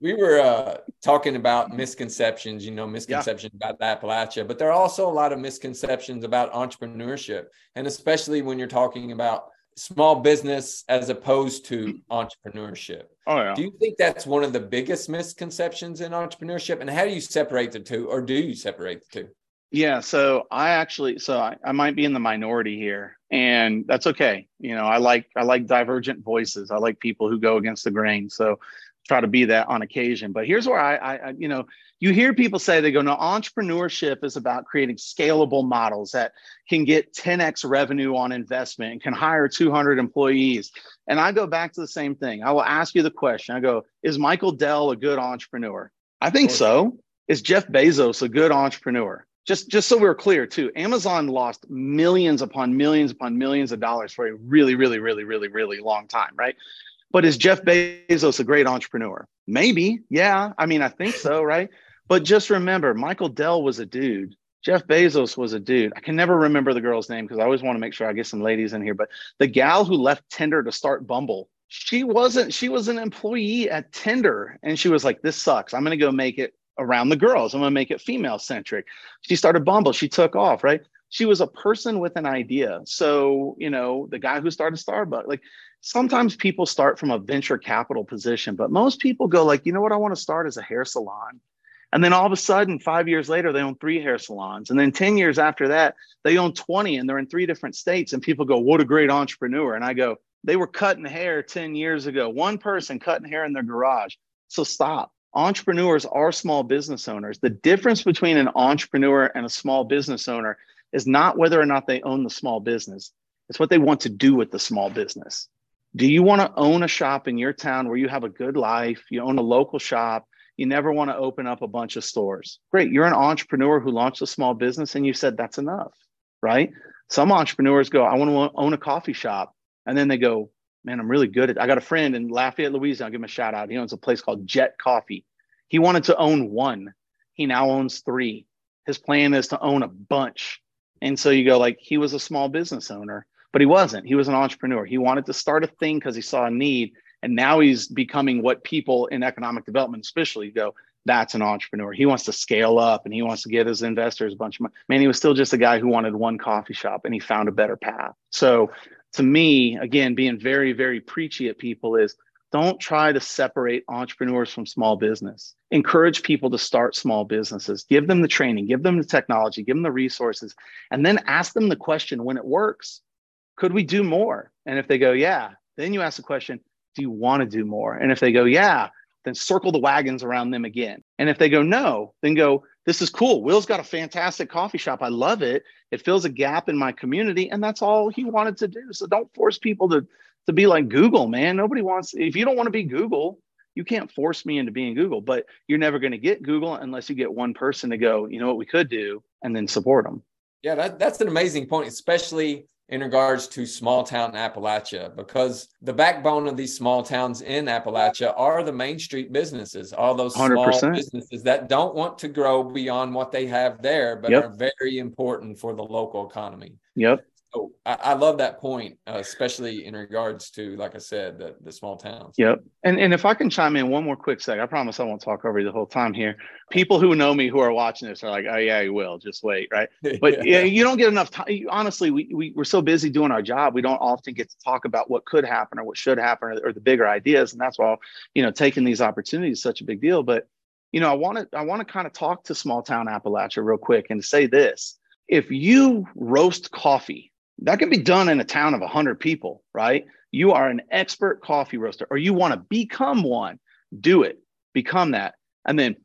we, were uh, talking about misconceptions, you know, misconceptions yeah. about Appalachia, but there are also a lot of misconceptions about entrepreneurship, and especially when you're talking about small business as opposed to entrepreneurship. Oh, yeah. Do you think that's one of the biggest misconceptions in entrepreneurship? And how do you separate the two, or do you separate the two? Yeah, so I actually, so I, I might be in the minority here, and that's okay. You know, I like I like divergent voices. I like people who go against the grain. So try to be that on occasion. But here's where I, I, you know, you hear people say they go, no, entrepreneurship is about creating scalable models that can get 10x revenue on investment and can hire 200 employees. And I go back to the same thing. I will ask you the question. I go, is Michael Dell a good entrepreneur? I think so. Is Jeff Bezos a good entrepreneur? Just just so we're clear too amazon lost millions upon millions upon millions of dollars for a really really really really really long time right? But is jeff bezos a great entrepreneur? Maybe yeah i mean i think so right? But just remember michael dell was a dude. Jeff bezos was a dude. I can never remember the girl's name because i always want to make sure i get some ladies in here but the gal who left tinder to start bumble she wasn't she was an employee at tinder and she was like this sucks. I'm going to go make it around the girls. I'm going to make it female centric. She started Bumble. She took off, right? She was a person with an idea. So, you know, the guy who started Starbucks, like sometimes people start from a venture capital position, but most people go like, you know what I want to start as a hair salon. And then all of a sudden, five years later, they own three hair salons. And then 10 years after that, they own 20 and they're in three different states. And people go, What a great entrepreneur. And I go, They were cutting hair 10 years ago, one person cutting hair in their garage. So stop entrepreneurs are small business owners. The difference between an entrepreneur and a small business owner is not whether or not they own the small business, it's what they want to do with the small business. Do you want to own a shop in your town where you have a good life? You own a local shop. You never want to open up a bunch of stores. Great. You're an entrepreneur who launched a small business and you said that's enough, right? Some entrepreneurs go, I want to own a coffee shop. And then they go, man, I'm really good at. I got a friend in Lafayette, Louisiana. I'll give him a shout out. He owns a place called Jet Coffee. He wanted to own one. He now owns three. His plan is to own a bunch. And so you go like he was a small business owner, but he wasn't. He was an entrepreneur. He wanted to start a thing because he saw a need. And now he's becoming what people in economic development, especially, go, that's an entrepreneur. He wants to scale up and he wants to get his investors a bunch of money. Man, he was still just a guy who wanted one coffee shop and he found a better path. So to me, again, being very, very preachy at people is don't try to separate entrepreneurs from small business. Encourage people to start small businesses. Give them the training, give them the technology, give them the resources, and then ask them the question when it works, could we do more? And if they go, yeah, then you ask the question, do you want to do more? And if they go, yeah, then circle the wagons around them again. And if they go, no, then go, this is cool. Will's got a fantastic coffee shop. I love it. It fills a gap in my community. And that's all he wanted to do. So don't force people to, to be like Google, man. Nobody wants, if you don't want to be Google, you can't force me into being Google, but you're never going to get Google unless you get one person to go, you know what we could do, and then support them. Yeah, that, that's an amazing point, especially in regards to small town Appalachia because the backbone of these small towns in Appalachia are the main street businesses, all those small 100%. businesses that don't want to grow beyond what they have there, but yep. are very important for the local economy. Yep. So I, I love that point, uh, especially in regards to, like I said, the, the small towns. Yep. And and if I can chime in one more quick sec, I promise I won't talk over you the whole time here. People who know me who are watching this are like, oh yeah, you will. Just wait, right? But yeah. you don't get enough time. Honestly, we, we we're so busy doing our job, we don't often get to talk about what could happen or what should happen or, or the bigger ideas, and that's why you know taking these opportunities is such a big deal. But you know, I want to I want to kind of talk to small town Appalachia real quick and say this. If you roast coffee, that can be done in a town of 100 people, right? You are an expert coffee roaster or you want to become one, do it. Become that. And then,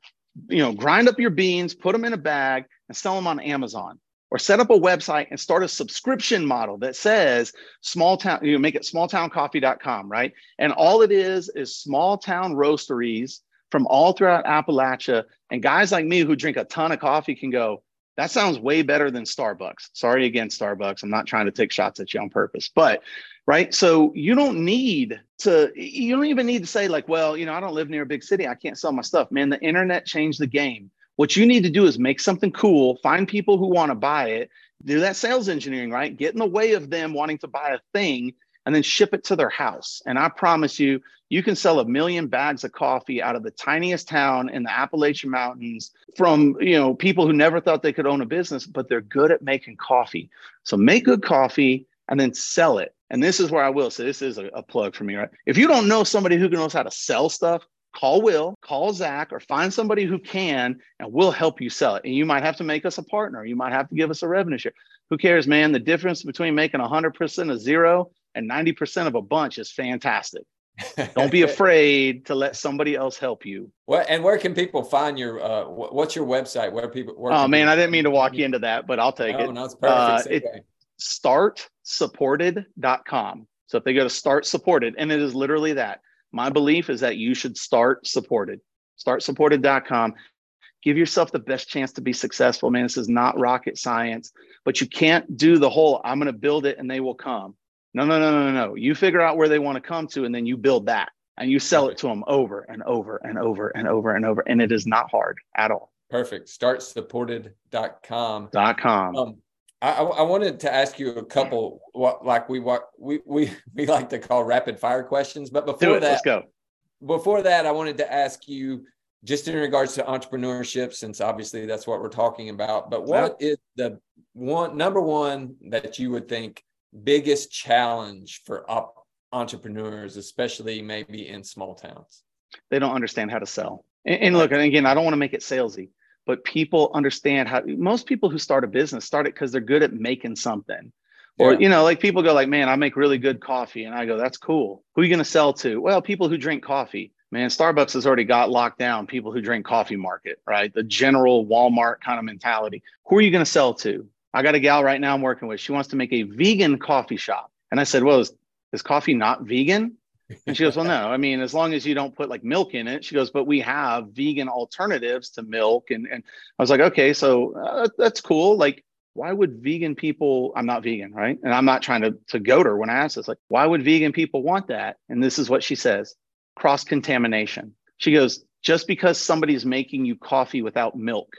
you know, grind up your beans, put them in a bag and sell them on Amazon or set up a website and start a subscription model that says small town, you know, make it smalltowncoffee.com, right? And all it is is small town roasteries from all throughout Appalachia. And guys like me who drink a ton of coffee can go, that sounds way better than Starbucks. Sorry again, Starbucks. I'm not trying to take shots at you on purpose, but right. So you don't need to, you don't even need to say, like, well, you know, I don't live near a big city. I can't sell my stuff. Man, the internet changed the game. What you need to do is make something cool, find people who want to buy it, do that sales engineering, right? Get in the way of them wanting to buy a thing and then ship it to their house. And I promise you, you can sell a million bags of coffee out of the tiniest town in the Appalachian Mountains from, you know, people who never thought they could own a business, but they're good at making coffee. So make good coffee and then sell it. And this is where I will say this is a, a plug for me, right? If you don't know somebody who knows how to sell stuff, call Will, call Zach, or find somebody who can, and we'll help you sell it. And you might have to make us a partner. You might have to give us a revenue share. Who cares, man? The difference between making 100% of zero and 90% of a bunch is fantastic. Don't be afraid to let somebody else help you. What and where can people find your uh what's your website where people where Oh man, people, I didn't mean to walk you into that, but I'll take no, it. No, it's perfect. Uh, startsupported.com. So if they go to start supported, and it is literally that my belief is that you should start supported. Startsupported.com. Give yourself the best chance to be successful, man. This is not rocket science, but you can't do the whole I'm going to build it and they will come. No, no, no, no, no. You figure out where they want to come to and then you build that and you sell it to them over and over and over and over and over. And it is not hard at all. Perfect. Startsupported.com. Dot com. Um, I, I, wanted to ask you a couple, what like we what we we we like to call rapid fire questions. But before that, let's go. Before that, I wanted to ask you just in regards to entrepreneurship, since obviously that's what we're talking about. But what is the one number one that you would think biggest challenge for op- entrepreneurs, especially maybe in small towns? They don't understand how to sell. And, and look, and again, I don't want to make it salesy but people understand how most people who start a business start it because they're good at making something. Or you know like people go like man i make really good coffee. And i go that's cool. Who are you going to sell to? Well people who drink coffee. Man starbucks has already got locked down people who drink coffee market right? The general walmart kind of mentality. Who are you going to sell to i got a gal right now i'm working with she wants to make a vegan coffee shop and i said well is, is coffee not vegan and she goes, Well, no, I mean, as long as you don't put like milk in it. She goes, But we have vegan alternatives to milk. And, and I was like, Okay, so uh, that's cool. Like, why would vegan people, I'm not vegan, right? And I'm not trying to, to goad her when I ask this, like, why would vegan people want that? And this is what she says cross contamination. She goes, Just because somebody's making you coffee without milk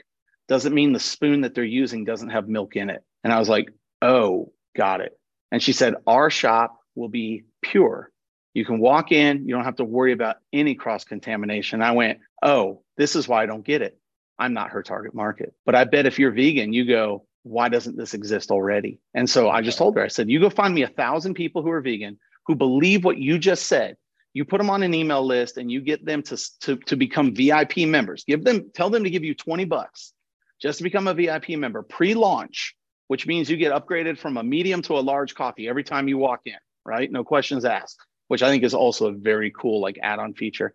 doesn't mean the spoon that they're using doesn't have milk in it. And I was like, Oh, got it. And she said, Our shop will be pure you can walk in, you don't have to worry about any cross contamination. I went, oh, this is why I don't get it. I'm not her target market. But I bet if you're vegan, you go, why doesn't this exist already? And so I just told her, I said, you go find me a thousand people who are vegan who believe what you just said. You put them on an email list and you get them to, to, to become VIP members. Give them, tell them to give you 20 bucks just to become a VIP member pre-launch, which means you get upgraded from a medium to a large coffee every time you walk in, right? No questions asked which I think is also a very cool like add-on feature.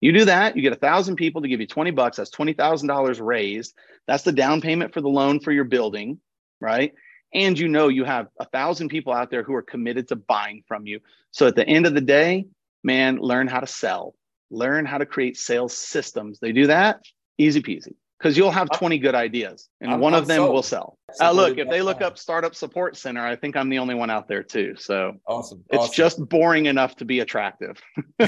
You do that, you get a thousand people to give you 20 bucks. That's $20,000 raised. That's the down payment for the loan for your building, right? And you know you have a thousand people out there who are committed to buying from you. So at the end of the day, man, learn how to sell, learn how to create sales systems. They do that, easy peasy because you'll have 20 good ideas and I'm, one I'm of them sold. will sell. Uh, look, if they look up Startup Support Center, I think I'm the only one out there too. So awesome. It's awesome. just boring enough to be attractive.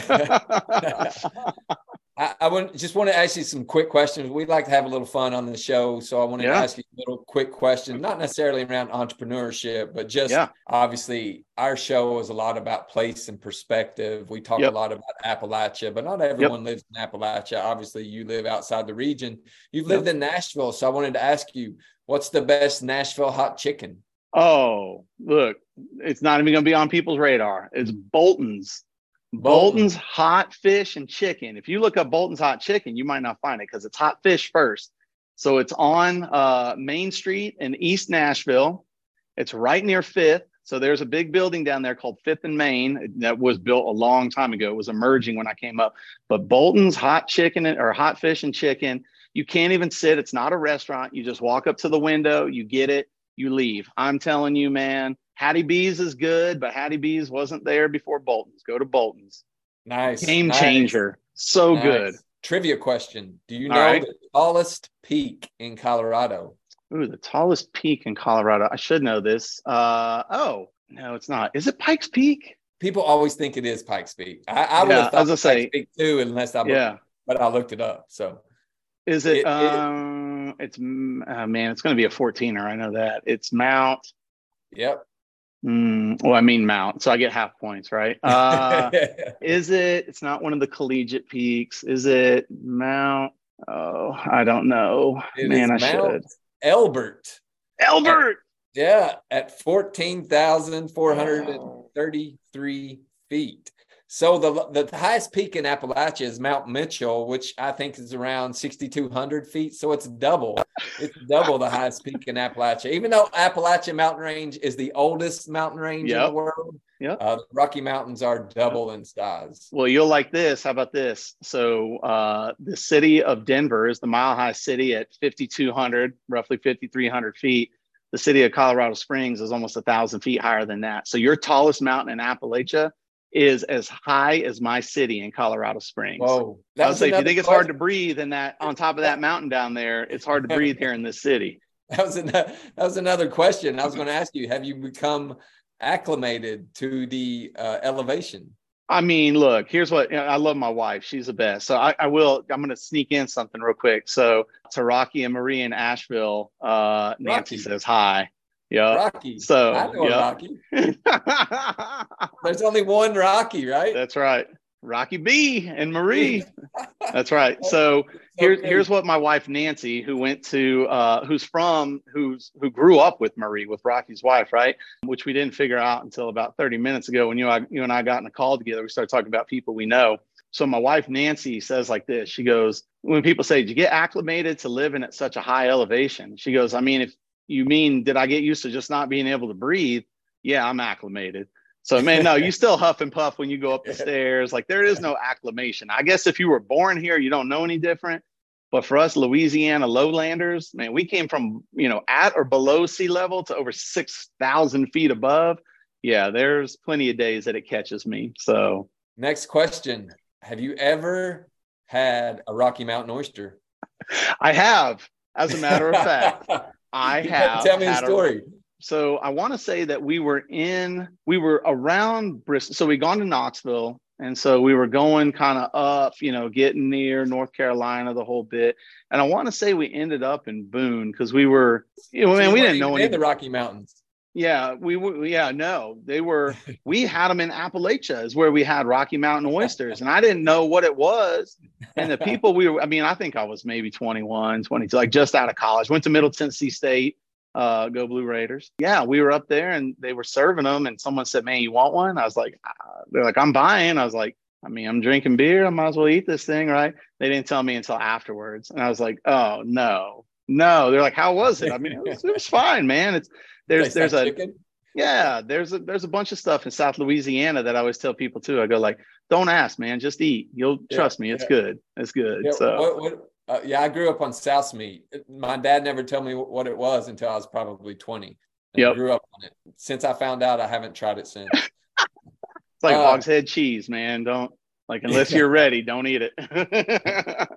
I, I would just want to ask you some quick questions. We like to have a little fun on the show, so I wanted yeah. to ask you a little quick question, not necessarily around entrepreneurship, but just yeah. obviously our show is a lot about place and perspective. We talk yep. a lot about Appalachia, but not everyone yep. lives in Appalachia. Obviously, you live outside the region. You've lived yep. in Nashville, so I wanted to ask you, what's the best Nashville hot chicken? Oh, look, it's not even going to be on people's radar. It's Bolton's Bolton's hot fish and chicken. If you look up Bolton's hot chicken, you might not find it because it's hot fish first. So it's on uh, Main Street in East Nashville. It's right near Fifth. So there's a big building down there called Fifth and Main that was built a long time ago. It was emerging when I came up. But Bolton's hot chicken or hot fish and chicken, you can't even sit. It's not a restaurant. You just walk up to the window, you get it, you leave. I'm telling you, man, Hattie B's is good, but Hattie B's wasn't there before Bolton's. Go to Bolton's. Nice. Game nice. changer. So Nice. good. Trivia question. Do you know right. the tallest peak in Colorado? Ooh, the tallest peak in Colorado. I should know this. Uh oh, no, it's not. Is it Pikes Peak? People always think it is Pikes Peak. I, I would Yeah, have I was gonna say- Peak too, unless I Yeah. but I looked it up. So Is it? It- it- um, it's mm, oh, man. It's going to be a 14er. I know that. It's Mount. yep. Mm, well, I mean Mount, so I get half points, right? Uh, is it? It's not one of the collegiate peaks. Is it Mount? Oh, I don't know. It man, I Mount should. Elbert. Albert. Yeah, at 14,433 feet. So the the highest peak in Appalachia is Mount Mitchell, which I think is around 6,200 feet. So it's double. It's double the highest peak in Appalachia. Even though Appalachian Mountain Range is the oldest mountain range in the world, Yep. uh, Rocky Mountains are double in size. Well, you'll like this. How about this? So, uh, the city of Denver is the mile high city at 5,200, roughly 5,300 feet. The city of Colorado Springs is almost a thousand feet higher than that. So, your tallest mountain in Appalachia is as high as my city in Colorado Springs. Whoa. I would say if you another think it's hard to breathe in that on top of that mountain down there, it's hard to breathe here in this city. That was, an, that was another question. I was going to ask you Have you become acclimated to the uh, elevation? I mean, look, here's what you know, I love my wife. She's the best. So I, I will, I'm going to sneak in something real quick. So to Rocky and Marie in Asheville, uh, Nancy Rocky. says hi. Yeah. Rocky. so, I know yeah. Rocky. There's only one Rocky, right? That's right. Rocky B and Marie. That's right. So here's here's what my wife Nancy, who went to uh, who's from who's who grew up with Marie with Rocky's wife, right? Which we didn't figure out until about 30 minutes ago when you I, you and I got in a call together. We started talking about people we know. So my wife Nancy says like this. She goes, when people say, "Did you get acclimated to living at such a high elevation?" She goes, "I mean, if you mean did I get used to just not being able to breathe? Yeah, I'm acclimated." So man, no, you still huff and puff when you go up the stairs. Like there is no acclimation. I guess if you were born here, you don't know any different. But for us Louisiana lowlanders, man, we came from, you know, at or below sea level to over 6,000 feet above. Yeah, there's plenty of days that it catches me. So Next question. Have you ever had a Rocky Mountain oyster? I have, as a matter of fact, I have. Tell me a- story. so I want to say that we were in, we were around Bristol. So we gone to Knoxville. And so we were going kind of up, you know, getting near North Carolina the whole bit. And I want to say we ended up in Boone because we were, you know, So man, we didn't know any. in the Rocky Mountains. Yeah, we were. Yeah, no, they were. We had them in Appalachia, is where we had Rocky Mountain oysters, and I didn't know what it was. And the people we were, I mean, I think I was maybe 21, 22, like just out of college. Went to Middle Tennessee State, uh, go Blue Raiders. Yeah, we were up there, and they were serving them, and someone said, "Man, you want one?" I was like, uh, "They're like, I'm buying." I was like, "I mean, I'm drinking beer. I might as well eat this thing, right?" They didn't tell me until afterwards, and I was like, "Oh no." No, they're like, how was it? I mean, it was, it was fine, man. It's there's there's a chicken? yeah, there's a there's a bunch of stuff in South Louisiana that I always tell people too. I go like, don't ask, man, just eat. You'll Yeah, trust me, it's yeah. good. It's good. Yeah, so what, what, uh, yeah, I grew up on South Meat. My dad never told me what it was until I was probably 20. And I Yep. grew up on it. Since I found out, I haven't tried it since. it's like uh, hog's head cheese, man. Don't like unless you're ready, don't eat it.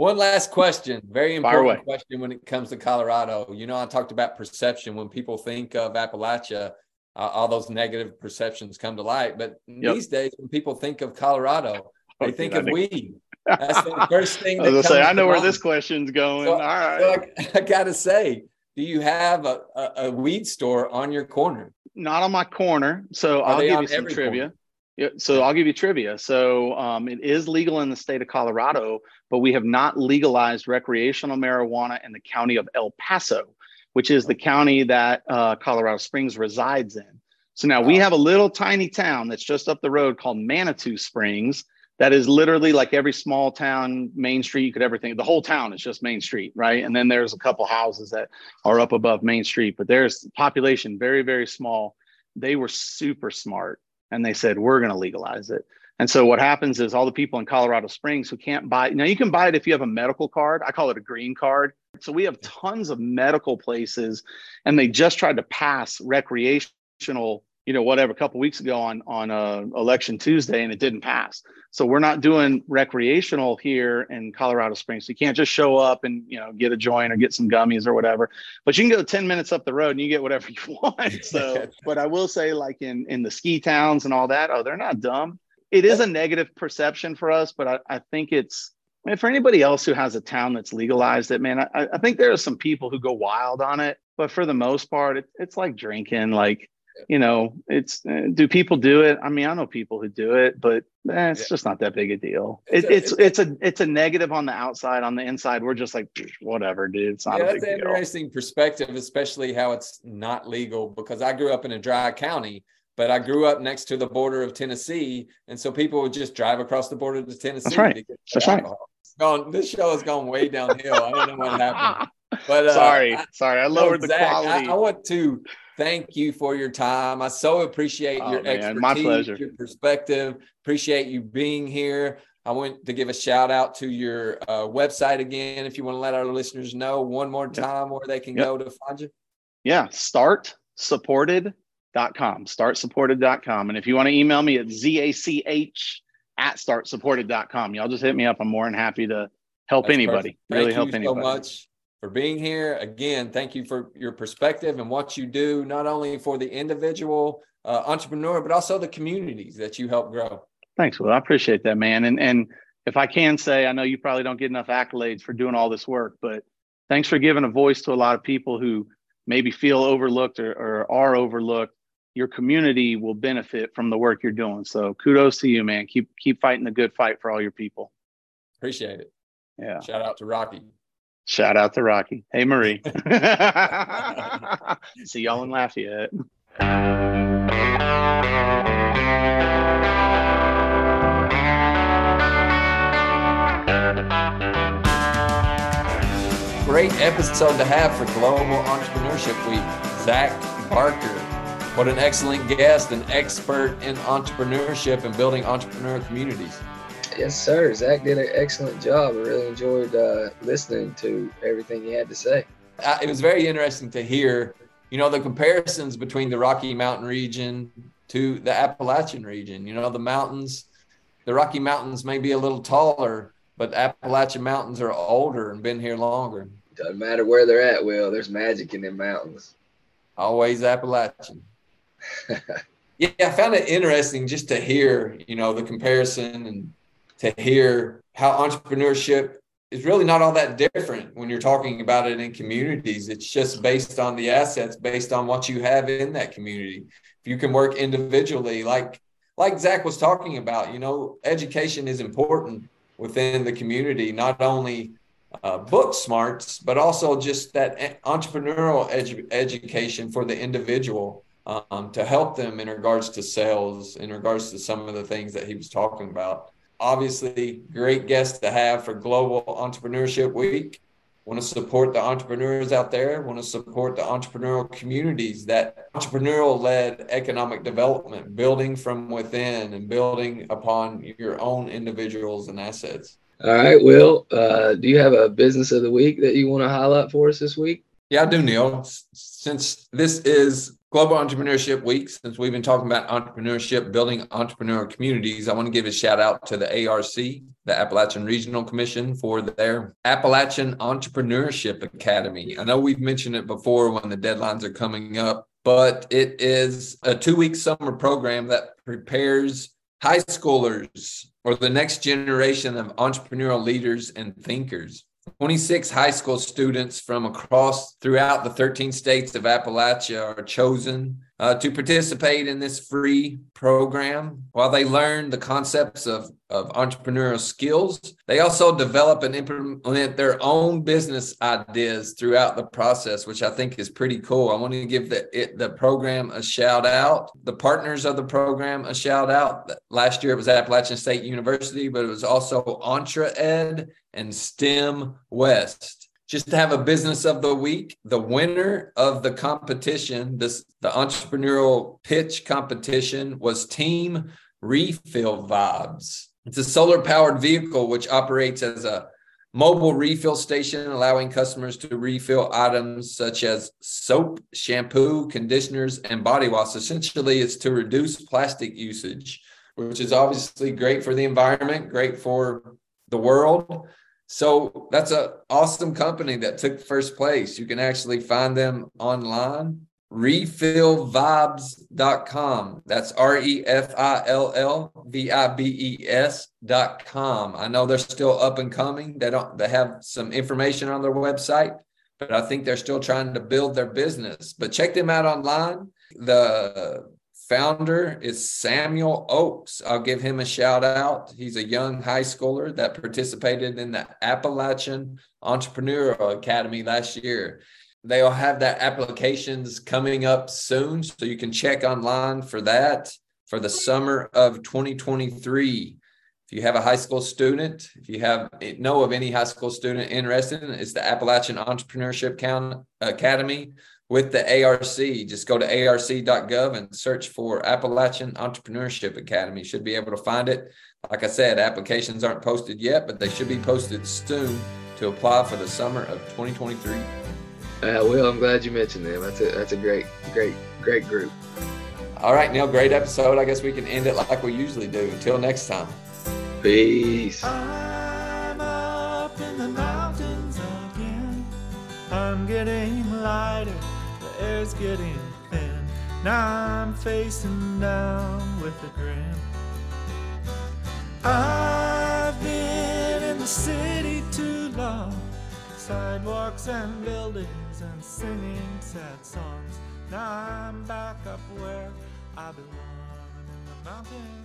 One last question, very important question when it comes to Colorado. You know, I talked about perception. When people think of Appalachia, uh, all those negative perceptions come to light. But Yep. these days, when people think of Colorado, they Oh, think of weed. That's the first thing. I was say, I know to where mind. this question's going. So- All right. So I, I gotta say, do you have a, a, a weed store on your corner? not on my corner. So Are I'll give you some trivia. corner? Yeah, so I'll give you trivia. So um, it is legal in the state of Colorado, but we have not legalized recreational marijuana in the county of El Paso, which is the county that uh, Colorado Springs resides in. So now we have a little tiny town that's just up the road called Manitou Springs. That is literally like every small town, Main Street you could ever think. The whole town is just Main Street, right? And then there's a couple houses that are up above Main Street, but there's population very, very small. They were super smart and they said, we're going to legalize it. And so what happens is all the people in Colorado Springs who can't buy now you can buy it if you have a medical card. I call it a green card. So we have tons of medical places and they just tried to pass recreational you know whatever a couple weeks ago on on uh, election tuesday and it didn't pass so we're not doing recreational here in colorado springs so you can't just show up and you know get a joint or get some gummies or whatever but you can go 10 minutes up the road and you get whatever you want so but i will say like in in the ski towns and all that oh they're not dumb it is a negative perception for us but i, I think it's I mean, for anybody else who has a town that's legalized it, man, I, I think there are some people who go wild on it. But for the most part, it, it's like drinking. Like you know, it's uh, do people do it? I mean, I know people who do it, but eh, it's yeah. just not that big a deal. It's, it, a, it's, it's a it's a negative on the outside. On the inside, we're just like whatever, dude. It's not. Yeah, that's an deal. interesting perspective, especially how it's not legal. Because I grew up in a dry county, but I grew up next to the border of Tennessee, and so people would just drive across the border to Tennessee. That's right. That's right. Gone, this show has gone way downhill. I don't know what happened. But uh, sorry, sorry, I lowered no, the quality. I, I want to thank you for your time. I so appreciate oh, your man, expertise, my pleasure. your perspective. Appreciate you being here. I want to give a shout out to your uh, website again. If you want to let our listeners know one more time where they can yep. go to find you. Yeah, startsupported.com. Startsupported.com. And if you want to email me at zach at startsupported.com, y'all just hit me up. I'm more than happy to help That's anybody. Really help anybody. so much for being here. Again, thank you for your perspective and what you do, not only for the individual uh, entrepreneur, but also the communities that you help grow. Thanks, Will. I appreciate that, man. And and if I can say, I know you probably don't get enough accolades for doing all this work, but thanks for giving a voice to a lot of people who maybe feel overlooked or, or are overlooked. Your community will benefit from the work you're doing. So kudos to you, man. Keep keep fighting the good fight for all your people. Appreciate it. Yeah. Shout out to Rocky. Shout out to Rocky. Hey, Marie. See y'all in Lafayette. Great episode to have for Global Entrepreneurship Week. Zach Barker. What an excellent guest, an expert in entrepreneurship and building entrepreneur communities. Yes, sir. Zach did an excellent job. I really enjoyed uh, listening to everything he had to say. It was very interesting to hear, you know, the comparisons between the Rocky Mountain region to the Appalachian region. You know, the mountains, the Rocky Mountains may be a little taller, but the Appalachian Mountains are older and been here longer. Doesn't matter where they're at, Will. There's magic in them mountains. Always Appalachian. yeah, I found it interesting just to hear, you know, the comparison and to hear how entrepreneurship is really not all that different when you're talking about it in communities. It's just based on the assets, based on what you have in that community. If you can work individually, like like Zach was talking about, you know, education is important within the community, not only uh, book smarts, but also just that entrepreneurial edu- education for the individual um, to help them in regards to sales, in regards to some of the things that he was talking about obviously great guest to have for Global Entrepreneurship Week. Want to support the entrepreneurs out there, want to support the entrepreneurial communities, that entrepreneurial led economic development, building from within and building upon your own individuals and assets. All right, Will, uh, do you have a business of the week that you want to highlight for us this week? Yeah, I do, Neil. Since this is Global Entrepreneurship Week, since we've been talking about entrepreneurship, building entrepreneur communities, I want to give a shout out to the ARC, the Appalachian Regional Commission, for their Appalachian Entrepreneurship Academy. I know we've mentioned it before when the deadlines are coming up, but it is a two week summer program that prepares high schoolers or the next generation of entrepreneurial leaders and thinkers 26 high school students from across throughout the 13 states of Appalachia are chosen uh, to participate in this free program. While they learn the concepts of, of entrepreneurial skills, they also develop and implement their own business ideas throughout the process, which I think is pretty cool. I want to give the, it, the program a shout out, the partners of the program a shout out. Last year it was Appalachian State University, but it was also EntreEd and STEM West just to have a business of the week. The winner of the competition, this the entrepreneurial pitch competition, was Team Refill Vibes. It's a solar powered vehicle which operates as a mobile refill station, allowing customers to refill items such as soap, shampoo, conditioners, and body wash. Essentially, it's to reduce plastic usage, which is obviously great for the environment, great for the world. So that's an awesome company that took first place. You can actually find them online. Refillvibes.com. That's R E F I L L V I B E S.com. I know they're still up and coming. They don't they have some information on their website, but I think they're still trying to build their business. But check them out online. The founder is Samuel Oakes. I'll give him a shout out. He's a young high schooler that participated in the Appalachian Entrepreneurial Academy last year. They'll have that applications coming up soon, so you can check online for that for the summer of 2023. If you have a high school student, if you have know of any high school student interested, it's the Appalachian Entrepreneurship Academy with the ARC. Just go to arc.gov and search for Appalachian Entrepreneurship Academy. You should be able to find it. Like I said, applications aren't posted yet, but they should be posted soon to apply for the summer of 2023. Uh, well, I'm glad you mentioned them. That's a that's a great, great, great group. All right, Neil, great episode. I guess we can end it like we usually do. Until next time. Peace. I'm getting lighter air's getting thin. Now I'm facing down with a grin. I've been in the city too long. Sidewalks and buildings and singing sad songs. Now I'm back up where I belong in the mountains.